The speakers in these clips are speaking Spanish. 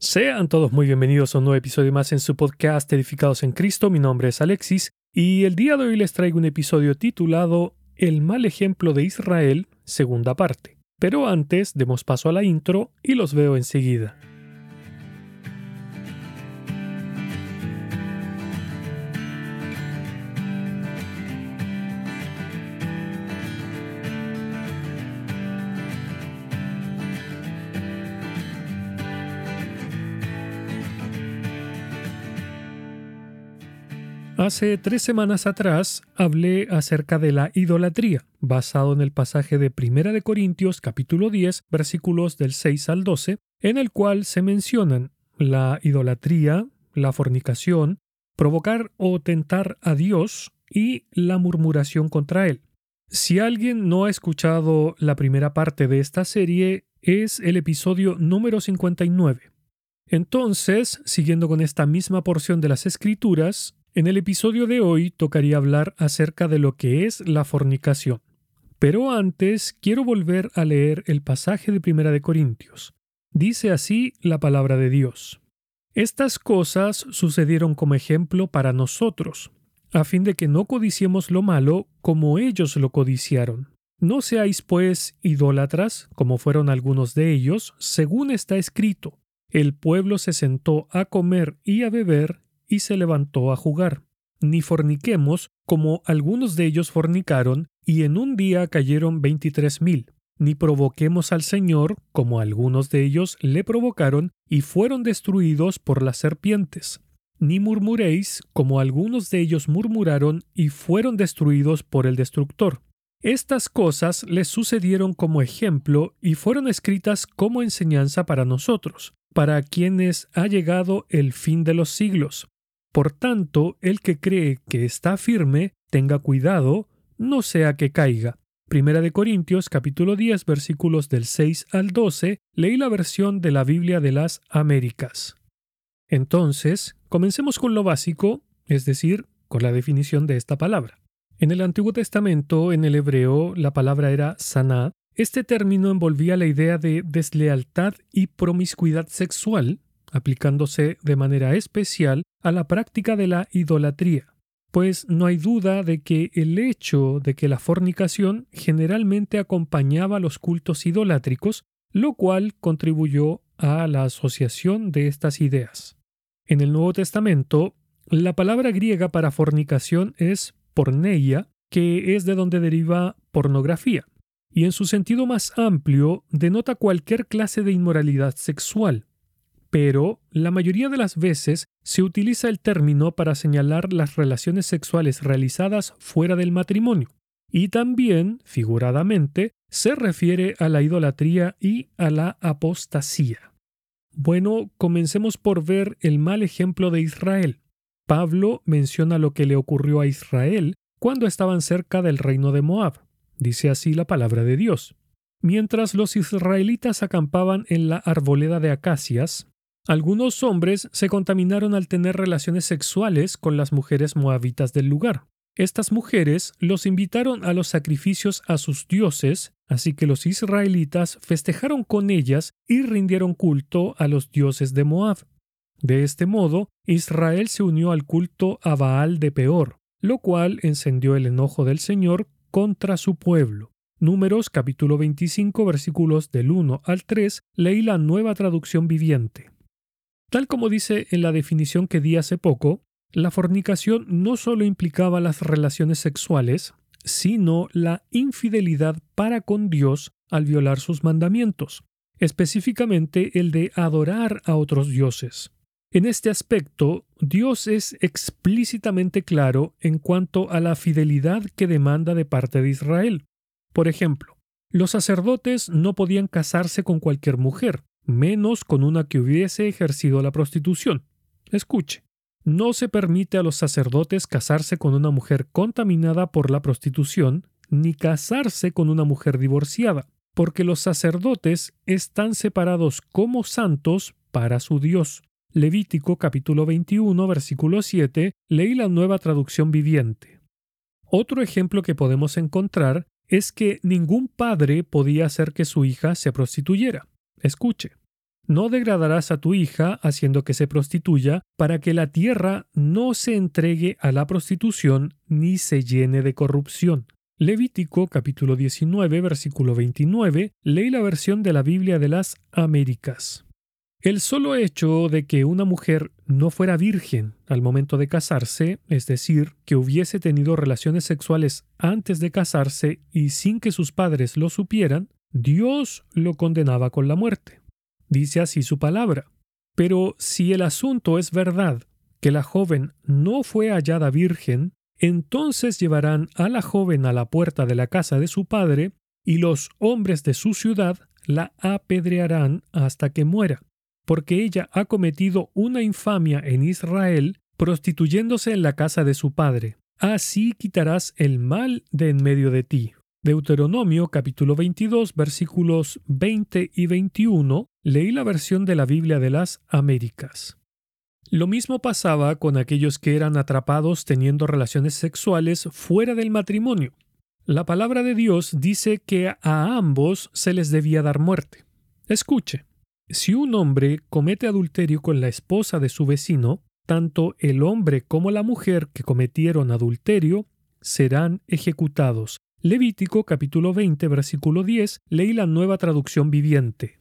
Sean todos muy bienvenidos a un nuevo episodio más en su podcast Edificados en Cristo. Mi nombre es Alexis y el día de hoy les traigo un episodio titulado El mal ejemplo de Israel, segunda parte. Pero antes demos paso a la intro y los veo enseguida. Hace tres semanas atrás hablé acerca de la idolatría, basado en el pasaje de Primera de Corintios capítulo 10 versículos del 6 al 12, en el cual se mencionan la idolatría, la fornicación, provocar o tentar a Dios y la murmuración contra Él. Si alguien no ha escuchado la primera parte de esta serie, es el episodio número 59. Entonces, siguiendo con esta misma porción de las Escrituras, en el episodio de hoy tocaría hablar acerca de lo que es la fornicación. Pero antes quiero volver a leer el pasaje de Primera de Corintios. Dice así la palabra de Dios. Estas cosas sucedieron como ejemplo para nosotros, a fin de que no codiciemos lo malo como ellos lo codiciaron. No seáis pues idólatras, como fueron algunos de ellos, según está escrito. El pueblo se sentó a comer y a beber y se levantó a jugar. Ni forniquemos, como algunos de ellos fornicaron, y en un día cayeron veintitrés mil. Ni provoquemos al Señor, como algunos de ellos le provocaron, y fueron destruidos por las serpientes. Ni murmuréis, como algunos de ellos murmuraron, y fueron destruidos por el destructor. Estas cosas les sucedieron como ejemplo y fueron escritas como enseñanza para nosotros, para quienes ha llegado el fin de los siglos. Por tanto, el que cree que está firme, tenga cuidado, no sea que caiga. Primera de Corintios capítulo 10 versículos del 6 al 12, leí la versión de la Biblia de las Américas. Entonces, comencemos con lo básico, es decir, con la definición de esta palabra. En el Antiguo Testamento, en el hebreo, la palabra era saná. Este término envolvía la idea de deslealtad y promiscuidad sexual, aplicándose de manera especial a la práctica de la idolatría, pues no hay duda de que el hecho de que la fornicación generalmente acompañaba los cultos idolátricos, lo cual contribuyó a la asociación de estas ideas. En el Nuevo Testamento, la palabra griega para fornicación es porneia, que es de donde deriva pornografía, y en su sentido más amplio denota cualquier clase de inmoralidad sexual, pero la mayoría de las veces se utiliza el término para señalar las relaciones sexuales realizadas fuera del matrimonio, y también, figuradamente, se refiere a la idolatría y a la apostasía. Bueno, comencemos por ver el mal ejemplo de Israel. Pablo menciona lo que le ocurrió a Israel cuando estaban cerca del reino de Moab. Dice así la palabra de Dios. Mientras los israelitas acampaban en la arboleda de acacias, algunos hombres se contaminaron al tener relaciones sexuales con las mujeres moabitas del lugar. Estas mujeres los invitaron a los sacrificios a sus dioses, así que los israelitas festejaron con ellas y rindieron culto a los dioses de Moab. De este modo, Israel se unió al culto a Baal de Peor, lo cual encendió el enojo del Señor contra su pueblo. Números capítulo 25 versículos del 1 al 3 leí la nueva traducción viviente. Tal como dice en la definición que di hace poco, la fornicación no solo implicaba las relaciones sexuales, sino la infidelidad para con Dios al violar sus mandamientos, específicamente el de adorar a otros dioses. En este aspecto, Dios es explícitamente claro en cuanto a la fidelidad que demanda de parte de Israel. Por ejemplo, los sacerdotes no podían casarse con cualquier mujer, menos con una que hubiese ejercido la prostitución. Escuche, no se permite a los sacerdotes casarse con una mujer contaminada por la prostitución, ni casarse con una mujer divorciada, porque los sacerdotes están separados como santos para su Dios. Levítico capítulo 21 versículo 7, leí la nueva traducción viviente. Otro ejemplo que podemos encontrar es que ningún padre podía hacer que su hija se prostituyera. Escuche, No degradarás a tu hija haciendo que se prostituya, para que la tierra no se entregue a la prostitución ni se llene de corrupción. Levítico capítulo 19 versículo 29, leí la versión de la Biblia de las Américas. El solo hecho de que una mujer no fuera virgen al momento de casarse, es decir, que hubiese tenido relaciones sexuales antes de casarse y sin que sus padres lo supieran, Dios lo condenaba con la muerte. Dice así su palabra. Pero si el asunto es verdad, que la joven no fue hallada virgen, entonces llevarán a la joven a la puerta de la casa de su padre, y los hombres de su ciudad la apedrearán hasta que muera, porque ella ha cometido una infamia en Israel, prostituyéndose en la casa de su padre. Así quitarás el mal de en medio de ti. Deuteronomio capítulo 22 versículos 20 y 21, leí la versión de la Biblia de las Américas. Lo mismo pasaba con aquellos que eran atrapados teniendo relaciones sexuales fuera del matrimonio. La palabra de Dios dice que a ambos se les debía dar muerte. Escuche, si un hombre comete adulterio con la esposa de su vecino, tanto el hombre como la mujer que cometieron adulterio serán ejecutados. Levítico capítulo 20 versículo 10 leí la nueva traducción viviente.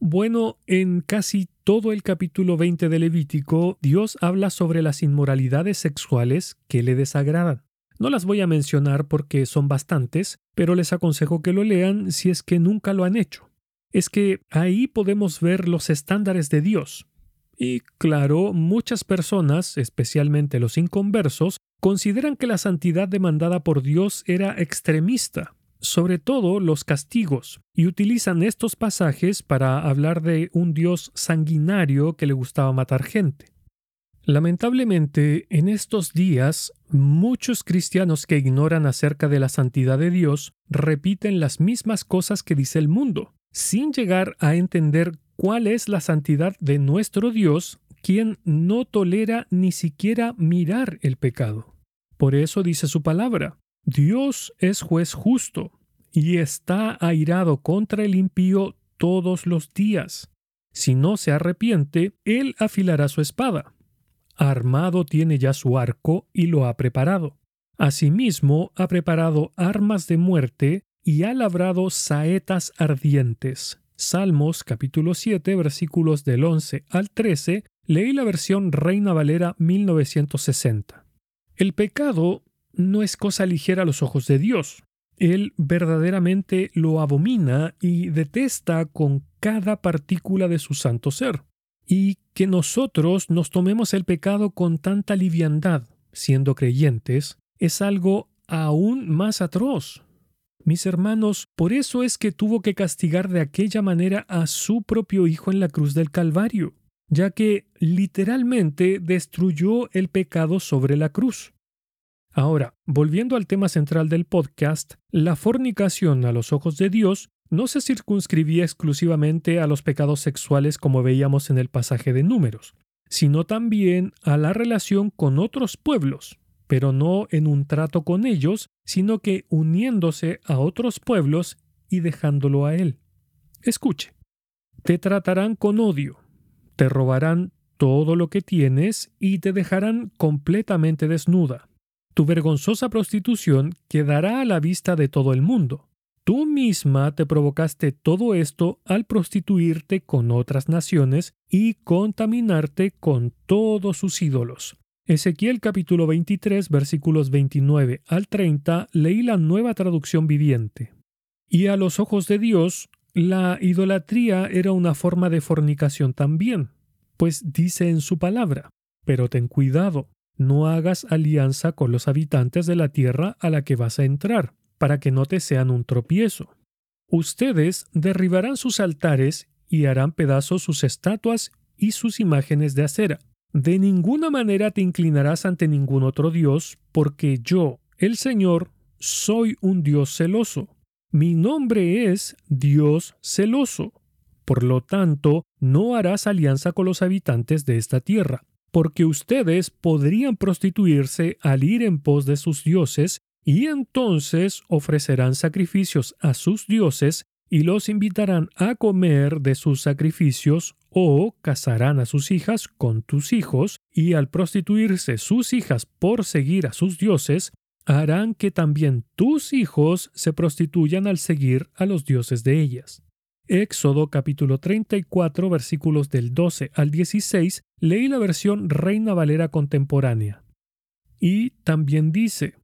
Bueno, en casi todo el capítulo 20 de Levítico, Dios habla sobre las inmoralidades sexuales que le desagradan. No las voy a mencionar porque son bastantes, pero les aconsejo que lo lean si es que nunca lo han hecho. Es que ahí podemos ver los estándares de Dios. Y claro, muchas personas, especialmente los inconversos, consideran que la santidad demandada por Dios era extremista, sobre todo los castigos, y utilizan estos pasajes para hablar de un Dios sanguinario que le gustaba matar gente. Lamentablemente, en estos días, muchos cristianos que ignoran acerca de la santidad de Dios repiten las mismas cosas que dice el mundo, sin llegar a entender cuál es la santidad de nuestro Dios, quien no tolera ni siquiera mirar el pecado. Por eso dice su palabra, Dios es juez justo y está airado contra el impío todos los días. Si no se arrepiente, él afilará su espada. Armado tiene ya su arco y lo ha preparado. Asimismo, ha preparado armas de muerte y ha labrado saetas ardientes. Salmos capítulo 7 versículos del 11 al 13, leí la versión Reina Valera 1960. El pecado no es cosa ligera a los ojos de Dios. Él verdaderamente lo abomina y detesta con cada partícula de su santo ser. Y que nosotros nos tomemos el pecado con tanta liviandad, siendo creyentes, es algo aún más atroz. Mis hermanos, por eso es que tuvo que castigar de aquella manera a su propio Hijo en la cruz del Calvario, ya que literalmente destruyó el pecado sobre la cruz. Ahora, volviendo al tema central del podcast, la fornicación a los ojos de Dios no se circunscribía exclusivamente a los pecados sexuales como veíamos en el pasaje de números, sino también a la relación con otros pueblos, pero no en un trato con ellos, sino que uniéndose a otros pueblos y dejándolo a él. Escuche, te tratarán con odio, te robarán todo lo que tienes y te dejarán completamente desnuda tu vergonzosa prostitución quedará a la vista de todo el mundo. Tú misma te provocaste todo esto al prostituirte con otras naciones y contaminarte con todos sus ídolos. Ezequiel capítulo 23 versículos 29 al 30 leí la nueva traducción viviente. Y a los ojos de Dios, la idolatría era una forma de fornicación también, pues dice en su palabra, pero ten cuidado, no hagas alianza con los habitantes de la tierra a la que vas a entrar, para que no te sean un tropiezo. Ustedes derribarán sus altares y harán pedazos sus estatuas y sus imágenes de acera. De ninguna manera te inclinarás ante ningún otro Dios, porque yo, el Señor, soy un Dios celoso. Mi nombre es Dios celoso. Por lo tanto, no harás alianza con los habitantes de esta tierra porque ustedes podrían prostituirse al ir en pos de sus dioses y entonces ofrecerán sacrificios a sus dioses y los invitarán a comer de sus sacrificios o casarán a sus hijas con tus hijos y al prostituirse sus hijas por seguir a sus dioses, harán que también tus hijos se prostituyan al seguir a los dioses de ellas. Éxodo capítulo 34 versículos del 12 al 16 leí la versión Reina Valera contemporánea. Y también dice,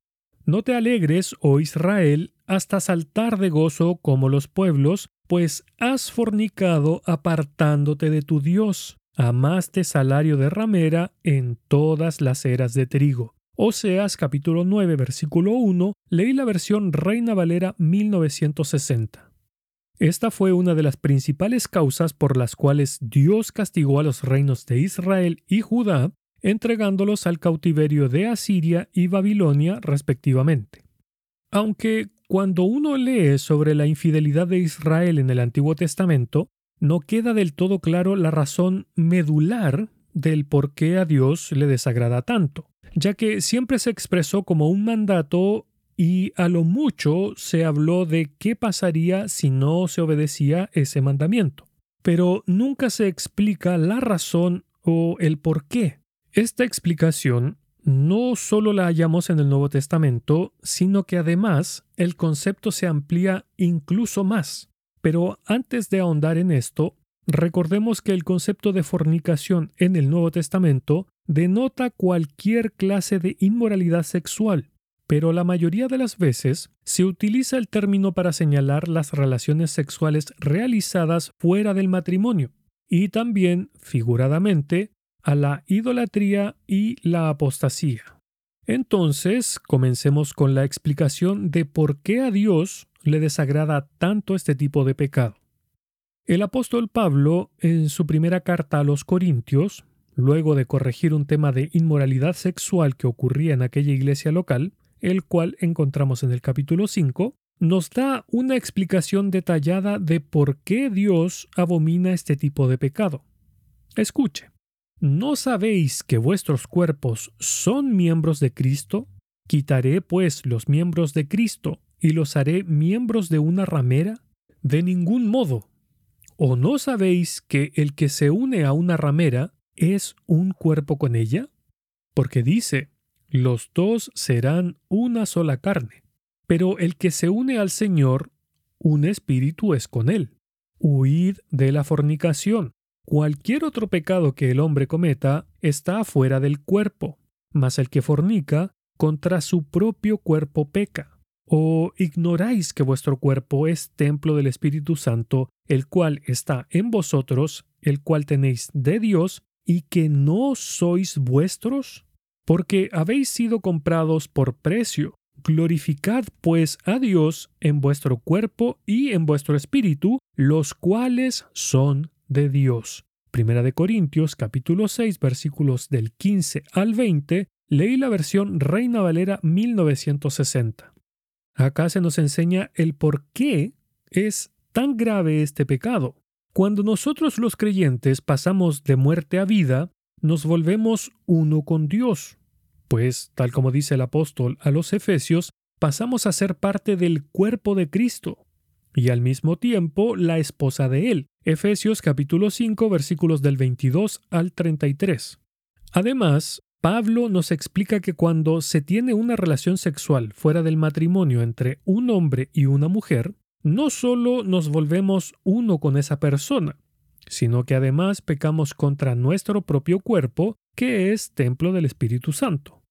No te alegres, oh Israel, hasta saltar de gozo como los pueblos, pues has fornicado apartándote de tu Dios, amaste salario de ramera en todas las eras de trigo. Oseas capítulo 9 versículo 1, leí la versión Reina Valera 1960. Esta fue una de las principales causas por las cuales Dios castigó a los reinos de Israel y Judá, entregándolos al cautiverio de Asiria y Babilonia respectivamente. Aunque cuando uno lee sobre la infidelidad de Israel en el Antiguo Testamento, no queda del todo claro la razón medular del por qué a Dios le desagrada tanto, ya que siempre se expresó como un mandato y a lo mucho se habló de qué pasaría si no se obedecía ese mandamiento. Pero nunca se explica la razón o el por qué. Esta explicación no solo la hallamos en el Nuevo Testamento, sino que además el concepto se amplía incluso más. Pero antes de ahondar en esto, recordemos que el concepto de fornicación en el Nuevo Testamento denota cualquier clase de inmoralidad sexual, pero la mayoría de las veces se utiliza el término para señalar las relaciones sexuales realizadas fuera del matrimonio, y también, figuradamente, a la idolatría y la apostasía. Entonces, comencemos con la explicación de por qué a Dios le desagrada tanto este tipo de pecado. El apóstol Pablo, en su primera carta a los Corintios, luego de corregir un tema de inmoralidad sexual que ocurría en aquella iglesia local, el cual encontramos en el capítulo 5, nos da una explicación detallada de por qué Dios abomina este tipo de pecado. Escuche. ¿No sabéis que vuestros cuerpos son miembros de Cristo? ¿Quitaré pues los miembros de Cristo y los haré miembros de una ramera? De ningún modo. ¿O no sabéis que el que se une a una ramera es un cuerpo con ella? Porque dice, los dos serán una sola carne. Pero el que se une al Señor, un espíritu es con él. Huid de la fornicación. Cualquier otro pecado que el hombre cometa está fuera del cuerpo, mas el que fornica contra su propio cuerpo peca. ¿O ignoráis que vuestro cuerpo es templo del Espíritu Santo, el cual está en vosotros, el cual tenéis de Dios, y que no sois vuestros? Porque habéis sido comprados por precio. Glorificad pues a Dios en vuestro cuerpo y en vuestro espíritu, los cuales son de Dios. Primera de Corintios capítulo 6 versículos del 15 al 20, leí la versión Reina Valera 1960. Acá se nos enseña el por qué es tan grave este pecado. Cuando nosotros los creyentes pasamos de muerte a vida, nos volvemos uno con Dios. Pues, tal como dice el apóstol a los Efesios, pasamos a ser parte del cuerpo de Cristo y al mismo tiempo la esposa de él. Efesios capítulo 5 versículos del 22 al 33. Además, Pablo nos explica que cuando se tiene una relación sexual fuera del matrimonio entre un hombre y una mujer, no solo nos volvemos uno con esa persona, sino que además pecamos contra nuestro propio cuerpo, que es templo del Espíritu Santo.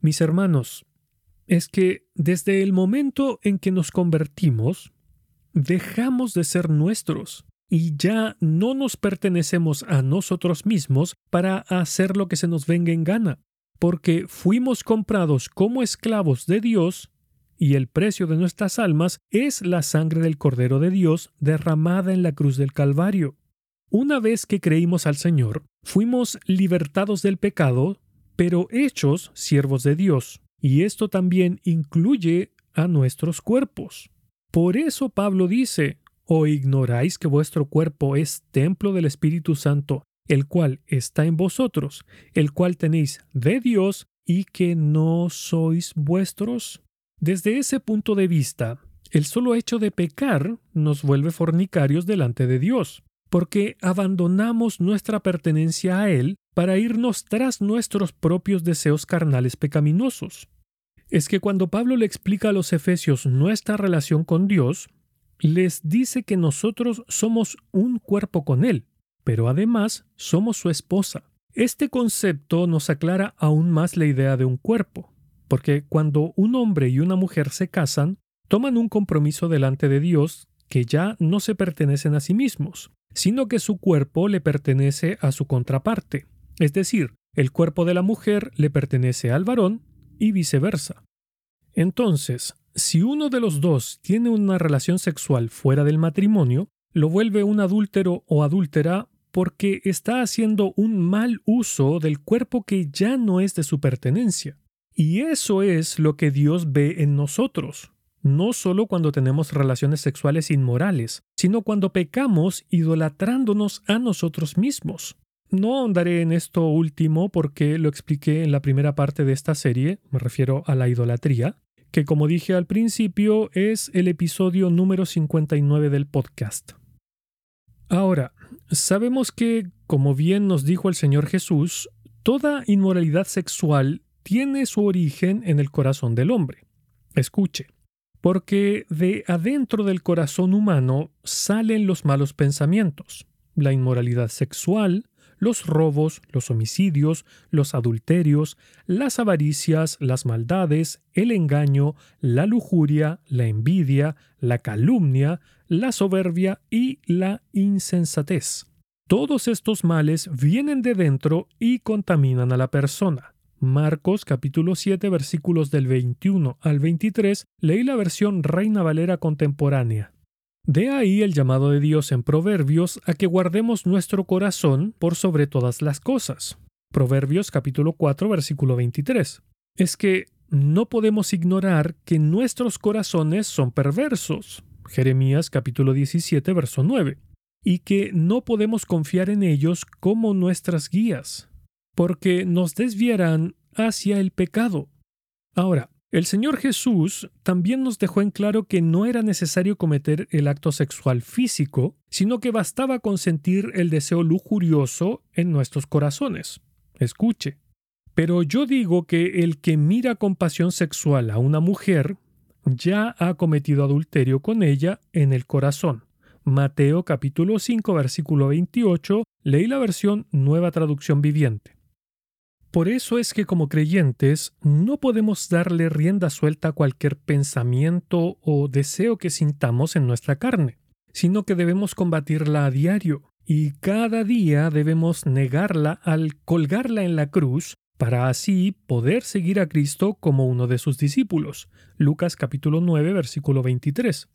Mis hermanos, es que desde el momento en que nos convertimos, dejamos de ser nuestros y ya no nos pertenecemos a nosotros mismos para hacer lo que se nos venga en gana, porque fuimos comprados como esclavos de Dios y el precio de nuestras almas es la sangre del Cordero de Dios derramada en la cruz del Calvario. Una vez que creímos al Señor, fuimos libertados del pecado, pero hechos siervos de Dios, y esto también incluye a nuestros cuerpos. Por eso Pablo dice, ¿o ignoráis que vuestro cuerpo es templo del Espíritu Santo, el cual está en vosotros, el cual tenéis de Dios y que no sois vuestros? Desde ese punto de vista, El solo hecho de pecar nos vuelve fornicarios delante de Dios, porque abandonamos nuestra pertenencia a Él para irnos tras nuestros propios deseos carnales pecaminosos. Es que cuando Pablo le explica a los efesios nuestra relación con Dios, les dice que nosotros somos un cuerpo con Él, pero además somos su esposa. Este concepto nos aclara aún más la idea de un cuerpo, porque cuando un hombre y una mujer se casan, toman un compromiso delante de Dios que ya no se pertenecen a sí mismos, sino que su cuerpo le pertenece a su contraparte, es decir, el cuerpo de la mujer le pertenece al varón y viceversa. Entonces, si uno de los dos tiene una relación sexual fuera del matrimonio, lo vuelve un adúltero o adúltera porque está haciendo un mal uso del cuerpo que ya no es de su pertenencia. Y eso es lo que Dios ve en nosotros, no solo cuando tenemos relaciones sexuales inmorales, sino cuando pecamos idolatrándonos a nosotros mismos. No ahondaré en esto último porque lo expliqué en la primera parte de esta serie, me refiero a la idolatría, que como dije al principio es el episodio número 59 del podcast. Ahora, sabemos que, como bien nos dijo el Señor Jesús, toda inmoralidad sexual tiene su origen en el corazón del hombre. Escuche, porque de adentro del corazón humano salen los malos pensamientos, la inmoralidad sexual, los robos, los homicidios, los adulterios, las avaricias, las maldades, el engaño, la lujuria, la envidia, la calumnia, la soberbia y la insensatez. Todos estos males vienen de dentro y contaminan a la persona. Marcos capítulo 7 versículos del 21 al 23, leí la versión Reina Valera contemporánea. De ahí el llamado de Dios en Proverbios a que guardemos nuestro corazón por sobre todas las cosas. Proverbios capítulo 4 versículo 23. Es que no podemos ignorar que nuestros corazones son perversos. Jeremías capítulo 17 verso 9. Y que no podemos confiar en ellos como nuestras guías porque nos desviarán hacia el pecado. Ahora, el Señor Jesús también nos dejó en claro que no era necesario cometer el acto sexual físico, sino que bastaba consentir el deseo lujurioso en nuestros corazones. Escuche. Pero yo digo que el que mira con pasión sexual a una mujer ya ha cometido adulterio con ella en el corazón. Mateo capítulo 5 versículo 28, leí la versión Nueva Traducción Viviente. Por eso es que como creyentes no podemos darle rienda suelta a cualquier pensamiento o deseo que sintamos en nuestra carne, sino que debemos combatirla a diario y cada día debemos negarla al colgarla en la cruz para así poder seguir a Cristo como uno de sus discípulos. Lucas capítulo 9 versículo 23.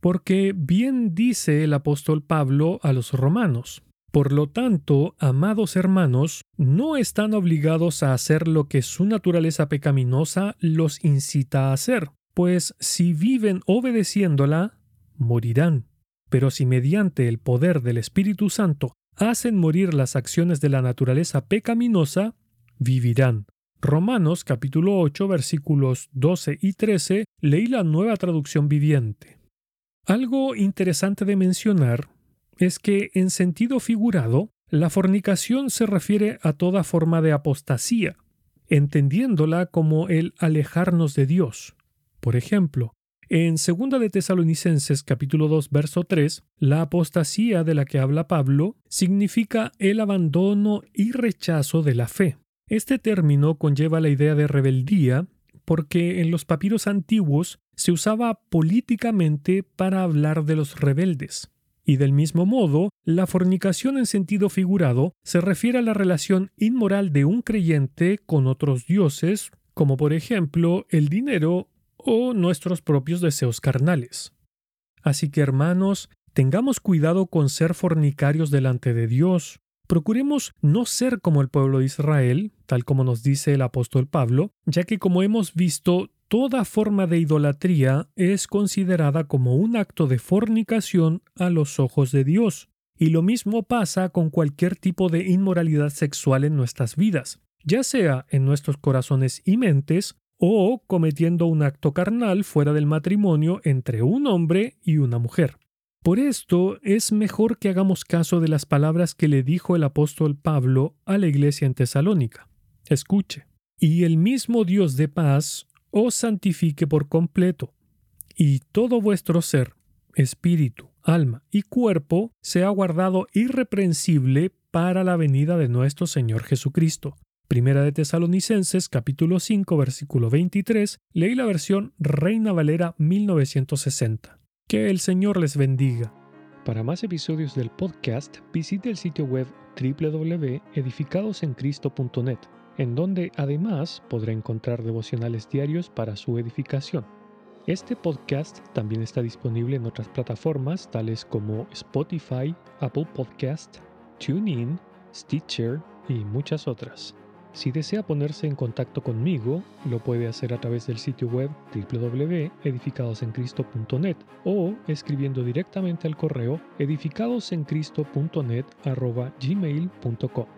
Porque bien dice el apóstol Pablo a los romanos, por lo tanto, amados hermanos, no están obligados a hacer lo que su naturaleza pecaminosa los incita a hacer, pues si viven obedeciéndola, morirán. Pero si mediante el poder del Espíritu Santo hacen morir las acciones de la naturaleza pecaminosa, vivirán. Romanos capítulo 8 versículos 12 y 13 leí la nueva traducción viviente. Algo interesante de mencionar es que, en sentido figurado, la fornicación se refiere a toda forma de apostasía, entendiéndola como el alejarnos de Dios. Por ejemplo, en 2 de Tesalonicenses capítulo 2 verso 3, la apostasía de la que habla Pablo significa el abandono y rechazo de la fe. Este término conlleva la idea de rebeldía porque en los papiros antiguos se usaba políticamente para hablar de los rebeldes. Y del mismo modo, la fornicación en sentido figurado se refiere a la relación inmoral de un creyente con otros dioses, como por ejemplo el dinero o nuestros propios deseos carnales. Así que hermanos, tengamos cuidado con ser fornicarios delante de Dios, procuremos no ser como el pueblo de Israel, tal como nos dice el apóstol Pablo, ya que como hemos visto, toda forma de idolatría es considerada como un acto de fornicación a los ojos de Dios. Y lo mismo pasa con cualquier tipo de inmoralidad sexual en nuestras vidas, ya sea en nuestros corazones y mentes o cometiendo un acto carnal fuera del matrimonio entre un hombre y una mujer. Por esto es mejor que hagamos caso de las palabras que le dijo el apóstol Pablo a la iglesia en Tesalónica. Escuche. Y el mismo Dios de paz os santifique por completo, y todo vuestro ser, espíritu, alma y cuerpo sea guardado irreprensible para la venida de nuestro Señor Jesucristo. Primera de Tesalonicenses capítulo 5 versículo 23, leí la versión Reina Valera 1960. Que el Señor les bendiga. Para más episodios del podcast, visite el sitio web www.edificadosencristo.net, en donde además podrá encontrar devocionales diarios para su edificación. Este podcast también está disponible en otras plataformas tales como Spotify, Apple Podcast, TuneIn, Stitcher y muchas otras. Si desea ponerse en contacto conmigo, lo puede hacer a través del sitio web www.edificadosencristo.net o escribiendo directamente al correo edificadosencristo.net@gmail.com.